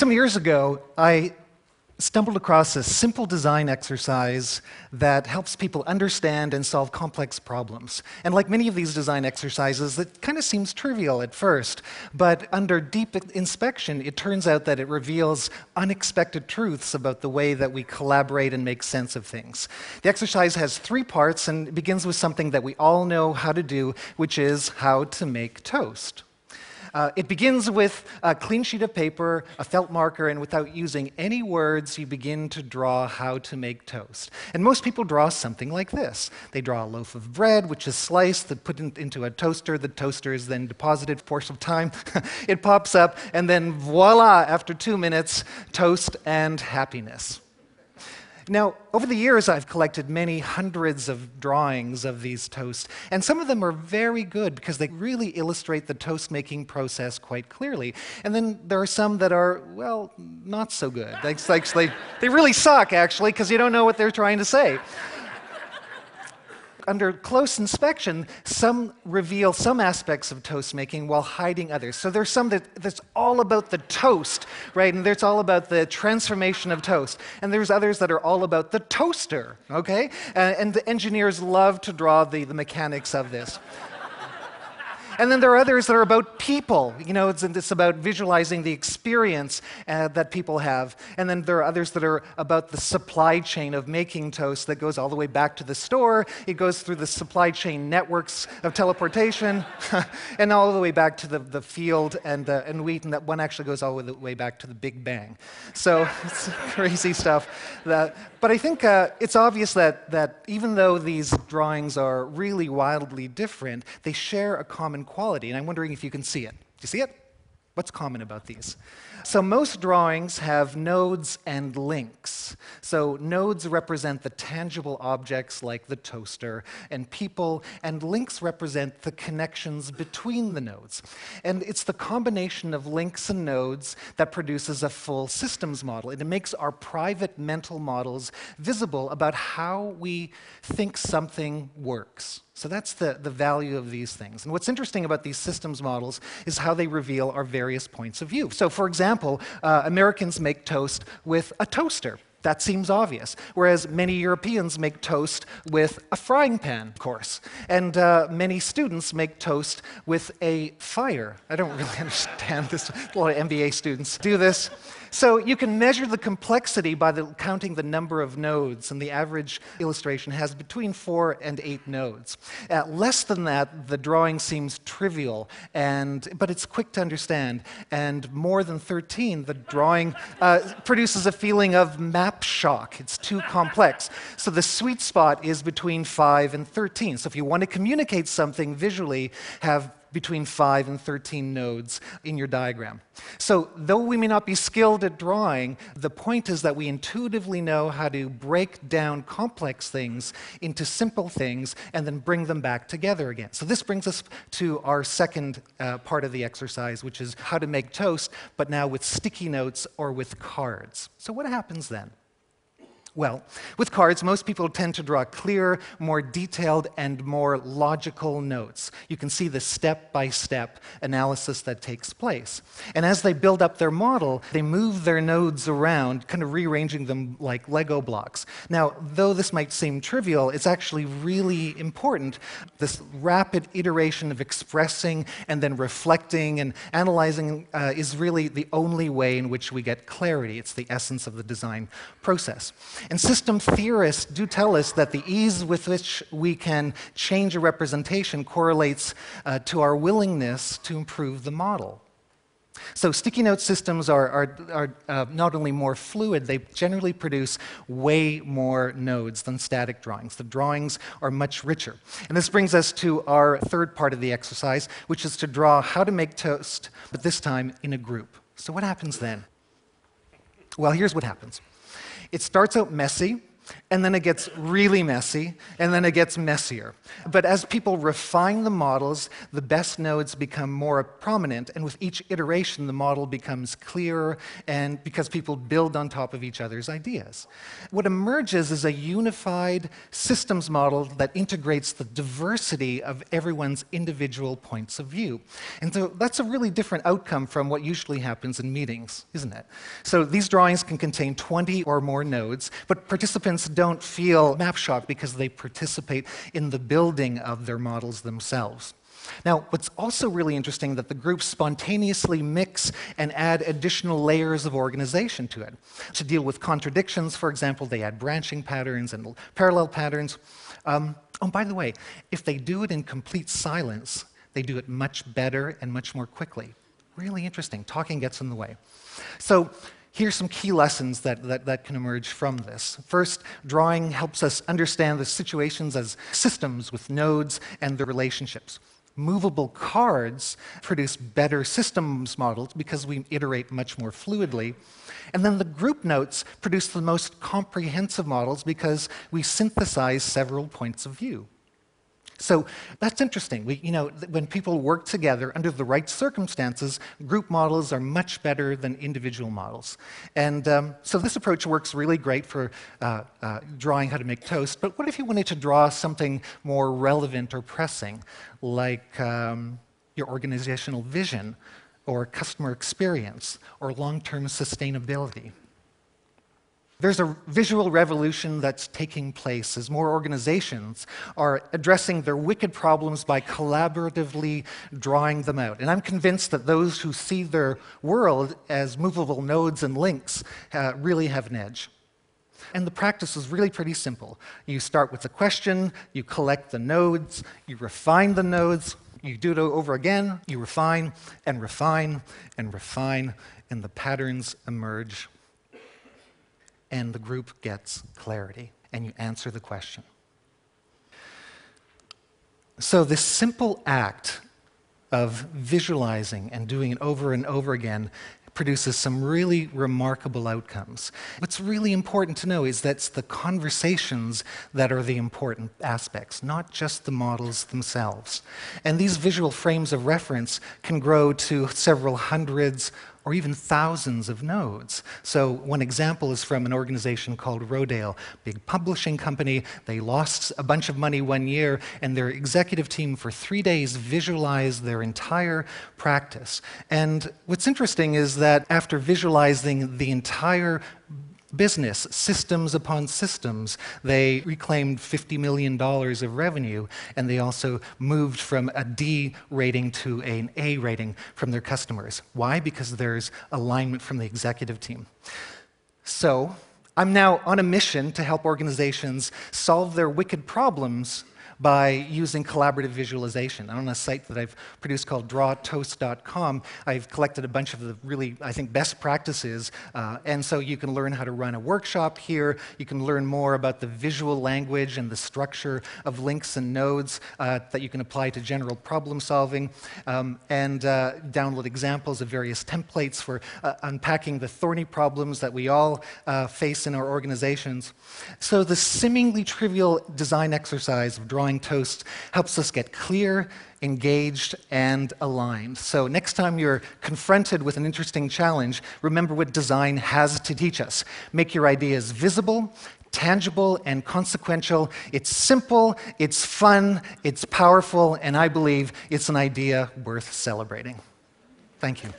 Some years ago, I stumbled across a simple design exercise that helps people understand and solve complex problems. And like many of these design exercises, it kind of seems trivial at first, but under deep inspection, it turns out that it reveals unexpected truths about the way that we collaborate and make sense of things. The exercise has three parts and begins with something that we all know how to do, which is how to make toast. Uh, it begins with a clean sheet of paper, a felt marker, and without using any words, you begin to draw how to make toast. And most people draw something like this. They draw a loaf of bread, which is sliced, put in, into a toaster. The toaster is then deposited for some time. it pops up, and then voila, after two minutes, toast and happiness. Now, over the years, I've collected many hundreds of drawings of these toasts, and some of them are very good because they really illustrate the toast making process quite clearly. And then there are some that are, well, not so good. Like, like they, they really suck, actually, because you don't know what they're trying to say under close inspection, some reveal some aspects of toast making while hiding others. So there's some that, that's all about the toast, right? And there's all about the transformation of toast. And there's others that are all about the toaster, okay? Uh, and the engineers love to draw the, the mechanics of this. And then there are others that are about people. You know, it's, it's about visualizing the experience uh, that people have. And then there are others that are about the supply chain of making toast that goes all the way back to the store. It goes through the supply chain networks of teleportation and all the way back to the, the field and, uh, and wheat. And that one actually goes all the way back to the Big Bang. So it's crazy stuff. That, but I think uh, it's obvious that, that even though these drawings are really wildly different, they share a common quality. And I'm wondering if you can see it. Do you see it? What's common about these? So, most drawings have nodes and links. So, nodes represent the tangible objects like the toaster and people, and links represent the connections between the nodes. And it's the combination of links and nodes that produces a full systems model. It makes our private mental models visible about how we think something works. So that's the, the value of these things. And what's interesting about these systems models is how they reveal our various points of view. So, for example, uh, Americans make toast with a toaster. That seems obvious. Whereas many Europeans make toast with a frying pan, of course. And uh, many students make toast with a fire. I don't really understand this. A lot of MBA students do this. So you can measure the complexity by the, counting the number of nodes, and the average illustration has between four and eight nodes. At less than that, the drawing seems trivial, and, but it's quick to understand. And more than 13, the drawing uh, produces a feeling of map shock. It's too complex. So the sweet spot is between 5 and 13. So if you want to communicate something visually, have between 5 and 13 nodes in your diagram. So, though we may not be skilled at drawing, the point is that we intuitively know how to break down complex things into simple things and then bring them back together again. So, this brings us to our second uh, part of the exercise, which is how to make toast, but now with sticky notes or with cards. So, what happens then? Well, with cards, most people tend to draw clear, more detailed, and more logical notes. You can see the step by step analysis that takes place. And as they build up their model, they move their nodes around, kind of rearranging them like Lego blocks. Now, though this might seem trivial, it's actually really important. This rapid iteration of expressing and then reflecting and analyzing uh, is really the only way in which we get clarity. It's the essence of the design process. And system theorists do tell us that the ease with which we can change a representation correlates uh, to our willingness to improve the model. So, sticky note systems are, are, are uh, not only more fluid, they generally produce way more nodes than static drawings. The drawings are much richer. And this brings us to our third part of the exercise, which is to draw how to make toast, but this time in a group. So, what happens then? Well, here's what happens. It starts out messy, and then it gets really messy, and then it gets messier. But as people refine the models, the best nodes become more prominent, and with each iteration, the model becomes clearer, and because people build on top of each other's ideas. What emerges is a unified systems model that integrates the diversity of everyone's individual points of view. And so that's a really different outcome from what usually happens in meetings, isn't it? So these drawings can contain 20 or more nodes, but participants don't feel map shock because they participate in the building of their models themselves. Now, what's also really interesting that the groups spontaneously mix and add additional layers of organization to it. To deal with contradictions, for example, they add branching patterns and parallel patterns. Um, oh, by the way, if they do it in complete silence, they do it much better and much more quickly. Really interesting. Talking gets in the way. So Here's some key lessons that, that, that, can emerge from this. First, drawing helps us understand the situations as systems with nodes and their relationships. Movable cards produce better systems models because we iterate much more fluidly. And then the group notes produce the most comprehensive models because we synthesize several points of view. So that's interesting. We, you know, when people work together under the right circumstances, group models are much better than individual models. And um, so this approach works really great for uh, uh, drawing how to make toast. But what if you wanted to draw something more relevant or pressing, like um, your organizational vision, or customer experience, or long-term sustainability? There's a visual revolution that's taking place as more organizations are addressing their wicked problems by collaboratively drawing them out. And I'm convinced that those who see their world as movable nodes and links uh, really have an edge. And the practice is really pretty simple. You start with a question, you collect the nodes, you refine the nodes, you do it over again, you refine and refine and refine, and the patterns emerge and the group gets clarity, and you answer the question. So, this simple act of visualizing and doing it over and over again produces some really remarkable outcomes. What's really important to know is that's the conversations that are the important aspects, not just the models themselves. And these visual frames of reference can grow to several hundreds or even thousands of nodes. So one example is from an organization called Rodale, big publishing company. They lost a bunch of money one year, and their executive team for three days visualized their entire practice. And what's interesting is that after visualizing the entire business, systems upon systems. They reclaimed $50 million of revenue, and they also moved from a D rating to an A rating from their customers. Why? Because there's alignment from the executive team. So, I'm now on a mission to help organizations solve their wicked problems by using collaborative visualization. On a site that I've produced called drawtoast.com, I've collected a bunch of the really, I think, best practices. Uh, and so you can learn how to run a workshop here. You can learn more about the visual language and the structure of links and nodes uh, that you can apply to general problem solving, um, and uh, download examples of various templates for uh, unpacking the thorny problems that we all uh, face in our organizations. So the seemingly trivial design exercise of drawing toast helps us get clear, engaged, and aligned. So next time you're confronted with an interesting challenge, remember what design has to teach us. Make your ideas visible, tangible, and consequential. It's simple, it's fun, it's powerful, and I believe it's an idea worth celebrating. Thank you.